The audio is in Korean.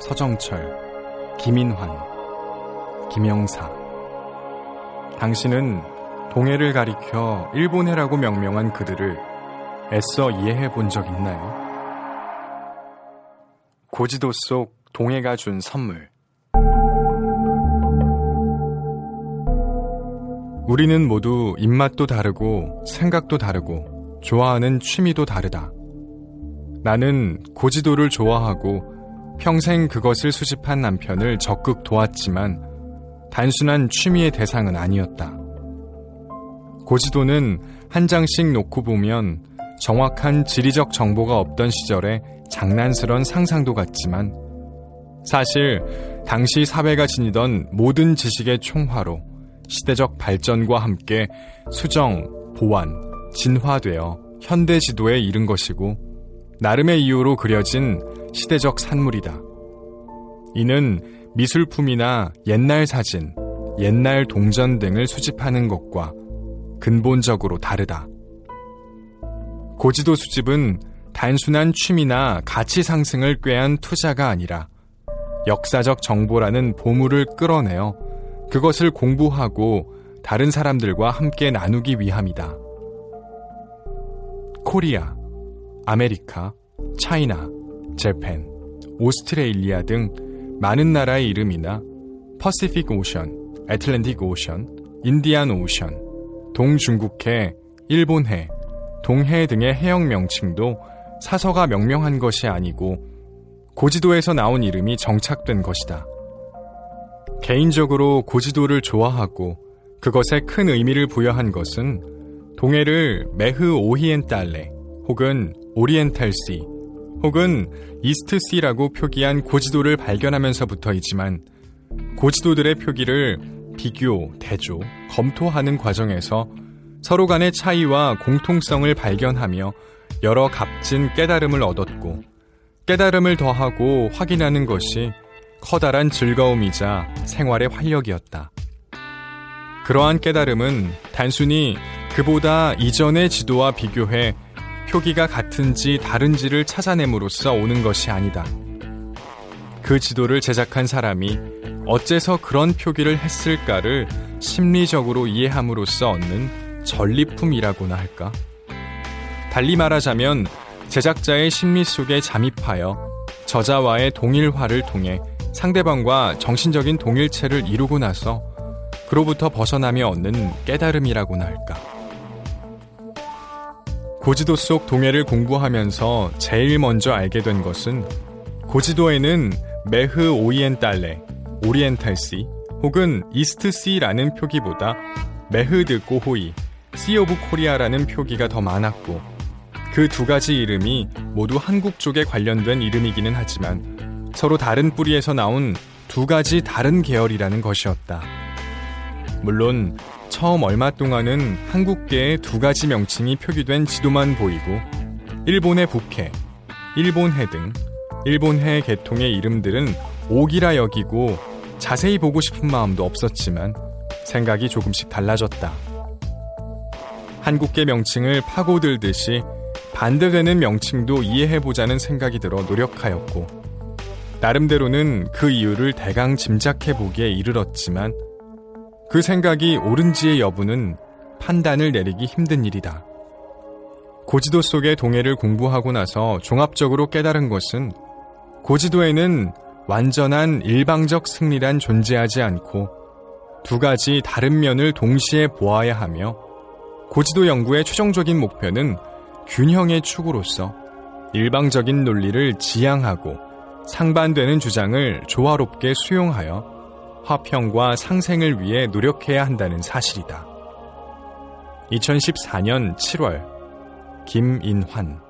서정철, 김인환, 김영사. 당신은 동해를 가리켜 일본해라고 명명한 그들을 애써 이해해 본 적 있나요? 고지도 속 동해가 준 선물. 우리는 모두 입맛도 다르고 생각도 다르고 좋아하는 취미도 다르다. 나는 고지도를 좋아하고 평생 그것을 수집한 남편을 적극 도왔지만 단순한 취미의 대상은 아니었다. 고지도는 한 장씩 놓고 보면 정확한 지리적 정보가 없던 시절에 장난스런 상상도 같지만 사실 당시 사회가 지니던 모든 지식의 총화로 시대적 발전과 함께 수정, 보완, 진화되어 현대 지도에 이른 것이고 나름의 이유로 그려진 시대적 산물이다. 이는 미술품이나 옛날 사진, 옛날 동전 등을 수집하는 것과 근본적으로 다르다. 고지도 수집은 단순한 취미나 가치 상승을 꾀한 투자가 아니라 역사적 정보라는 보물을 끌어내어 그것을 공부하고 다른 사람들과 함께 나누기 위함이다. 코리아, 아메리카, 차이나, 재팬, 오스트레일리아 등 많은 나라의 이름이나 Pacific Ocean, Atlantic Ocean, Indian Ocean, 동중국해, 일본해, 동해 등의 해역 명칭도 사서가 명명한 것이 아니고 고지도에서 나온 이름이 정착된 것이다. 개인적으로 고지도를 좋아하고 그것에 큰 의미를 부여한 것은 동해를 메흐 오히엔달레 혹은 오리엔탈시 혹은 이스트시라고 표기한 고지도를 발견하면서부터이지만 고지도들의 표기를 비교, 대조, 검토하는 과정에서 서로 간의 차이와 공통성을 발견하며 여러 값진 깨달음을 얻었고 깨달음을 더하고 확인하는 것이 커다란 즐거움이자 생활의 활력이었다. 그러한 깨달음은 단순히 그보다 이전의 지도와 비교해 표기가 같은지 다른지를 찾아냄으로써 오는 것이 아니다. 그 지도를 제작한 사람이 어째서 그런 표기를 했을까를 심리적으로 이해함으로써 얻는 전리품이라고나 할까? 달리 말하자면 제작자의 심리 속에 잠입하여 저자와의 동일화를 통해 상대방과 정신적인 동일체를 이루고 나서 그로부터 벗어나며 얻는 깨달음이라고나 할까. 고지도 속 동해를 공부하면서 제일 먼저 알게 된 것은 고지도에는 메흐 오이엔달레, 오리엔탈시 혹은 이스트시라는 표기보다 Mer de Corée, Sea of Korea라는 표기가 더 많았고 그 두 가지 이름이 모두 한국 쪽에 관련된 이름이기는 하지만 서로 다른 뿌리에서 나온 두 가지 다른 계열이라는 것이었다. 물론 처음 얼마 동안은 한국계의 두 가지 명칭이 표기된 지도만 보이고 일본의 북해, 일본해 등 일본해 계통의 이름들은 오기라 여기고 자세히 보고 싶은 마음도 없었지만 생각이 조금씩 달라졌다. 한국계 명칭을 파고들듯이 반대되는 명칭도 이해해보자는 생각이 들어 노력하였고, 나름대로는 그 이유를 대강 짐작해보기에 이르렀지만, 그 생각이 옳은지의 여부는 판단을 내리기 힘든 일이다. 고지도 속의 동해를 공부하고 나서 종합적으로 깨달은 것은 고지도에는 완전한 일방적 승리란 존재하지 않고 두 가지 다른 면을 동시에 보아야 하며 고지도 연구의 최종적인 목표는 균형의 축으로서 일방적인 논리를 지향하고 상반되는 주장을 조화롭게 수용하여 화평과 상생을 위해 노력해야 한다는 사실이다. 2014년 7월 김인환